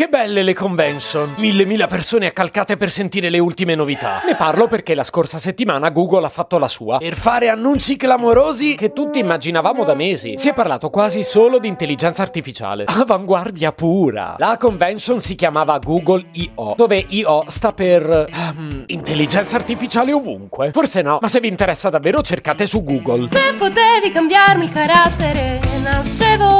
che belle le convention! Mille mila persone accalcate per sentire le ultime novità. Ne parlo perché la scorsa settimana Google ha fatto la sua per fare annunci clamorosi che tutti immaginavamo da mesi. Si è parlato quasi solo di intelligenza artificiale. Avanguardia pura! La convention si chiamava Google I.O., dove I.O. sta per... ehm, intelligenza artificiale ovunque. Forse no, ma se vi interessa davvero cercate su Google. Se potevi cambiarmi il carattere, nascevo.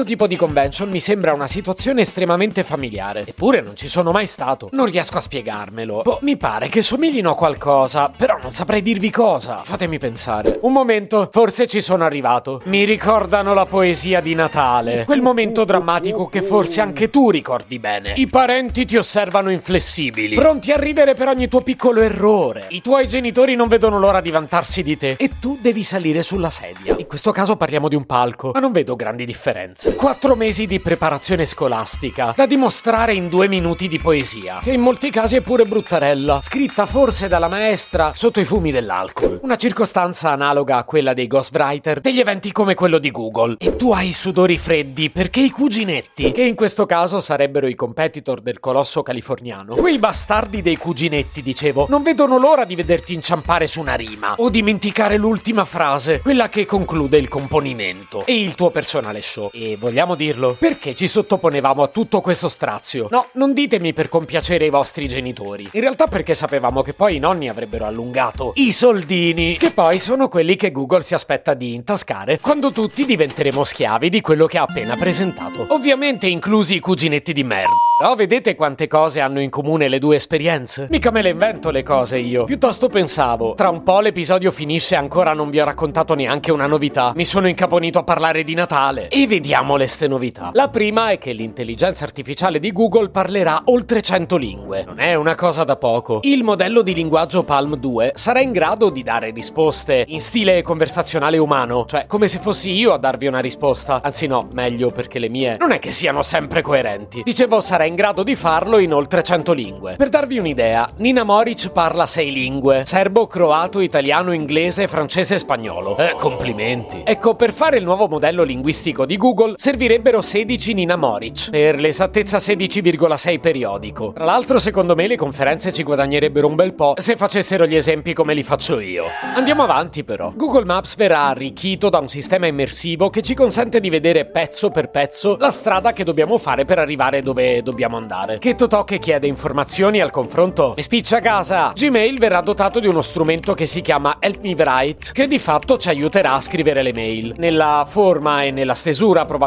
Questo tipo di convention mi sembra una situazione estremamente familiare. Eppure non ci sono mai stato. Non riesco a spiegarmelo. Boh, mi pare che somiglino a qualcosa, però non saprei dirvi cosa. Fatemi pensare. Un momento, forse ci sono arrivato. Mi ricordano la poesia di Natale. Quel momento drammatico che forse anche tu ricordi bene. I parenti ti osservano inflessibili, pronti a ridere per ogni tuo piccolo errore. I tuoi genitori non vedono l'ora di vantarsi di te e tu devi salire sulla sedia. In questo caso parliamo di un palco, ma non vedo grandi differenze. Quattro mesi di preparazione scolastica da dimostrare in due minuti di poesia, che in molti casi è pure bruttarella, scritta forse dalla maestra sotto i fumi dell'alcol. Una circostanza analoga a quella dei ghostwriter, degli eventi come quello di Google. E tu hai sudori freddi perché i cuginetti, che in questo caso sarebbero i competitor del colosso californiano, quei bastardi dei cuginetti, dicevo, non vedono l'ora di vederti inciampare su una rima o dimenticare l'ultima frase, quella che conclude il componimento e il tuo personale show. E vogliamo dirlo? Perché ci sottoponevamo a tutto questo strazio? No, non ditemi per compiacere i vostri genitori. In realtà perché sapevamo che poi i nonni avrebbero allungato i soldini, che poi sono quelli che Google si aspetta di intascare quando tutti diventeremo schiavi di quello che ha appena presentato. Ovviamente inclusi i cuginetti di merda. Però vedete quante cose hanno in comune le due esperienze? Mica me le invento le cose io. Piuttosto pensavo, tra un po' l'episodio finisce e ancora non vi ho raccontato neanche una novità. Mi sono incaponito a parlare di Natale. E vediamo le ste novità. La prima è che l'intelligenza artificiale di Google parlerà oltre 100 lingue. Non è una cosa da poco. Il modello di linguaggio Palm 2 sarà in grado di dare risposte in stile conversazionale umano, cioè come se fossi io a darvi una risposta. Anzi no, meglio perché le mie non è che siano sempre coerenti. Dicevo sarà in grado di farlo in oltre 100 lingue. Per darvi un'idea, Nina Moric parla 6 lingue: serbo, croato, italiano, inglese, francese e spagnolo. Eh, complimenti. Ecco, per fare il nuovo modello linguistico di Google servirebbero 16 Nina Moric, per l'esattezza 16,6 periodico. Tra l'altro, secondo me le conferenze ci guadagnerebbero un bel po' se facessero gli esempi come li faccio io. Andiamo avanti però. Google Maps verrà arricchito da un sistema immersivo che ci consente di vedere pezzo per pezzo la strada che dobbiamo fare per arrivare dove dobbiamo andare. Che Totò che chiede informazioni al confronto mi spiccia a casa. Gmail verrà dotato di uno strumento che si chiama Help Me Write, che di fatto ci aiuterà a scrivere le mail, nella forma e nella stesura probabilmente.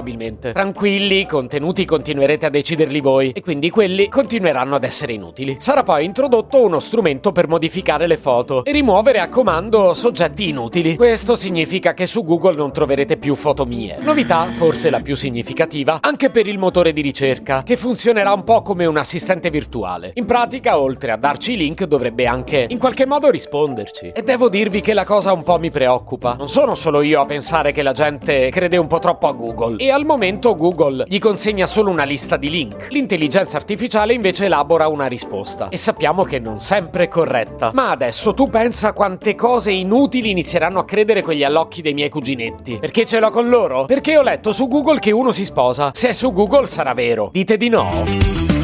Tranquilli, i contenuti continuerete a deciderli voi e quindi quelli continueranno ad essere inutili. Sarà poi introdotto uno strumento per modificare le foto e rimuovere a comando soggetti inutili. Questo significa che su Google non troverete più foto mie. Novità, forse la più significativa, anche per il motore di ricerca, che funzionerà un po' come un assistente virtuale. In pratica, oltre a darci i link, dovrebbe anche in qualche modo risponderci. E devo dirvi che la cosa un po' mi preoccupa. Non sono solo io a pensare che la gente crede un po' troppo a Google. E al momento Google gli consegna solo una lista di link. L'intelligenza artificiale invece elabora una risposta. E sappiamo che non sempre è corretta. Ma adesso tu pensa quante cose inutili inizieranno a credere quegli allocchi dei miei cuginetti. Perché ce l'ho con loro? Perché ho letto su Google che uno si sposa. Se è su Google sarà vero. Dite di no.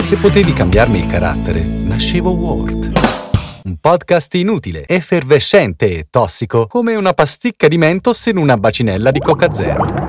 Se potevi cambiarmi il carattere, nascevo Word. Un podcast inutile, effervescente e tossico, come una pasticca di mentos in una bacinella di Coca Zero.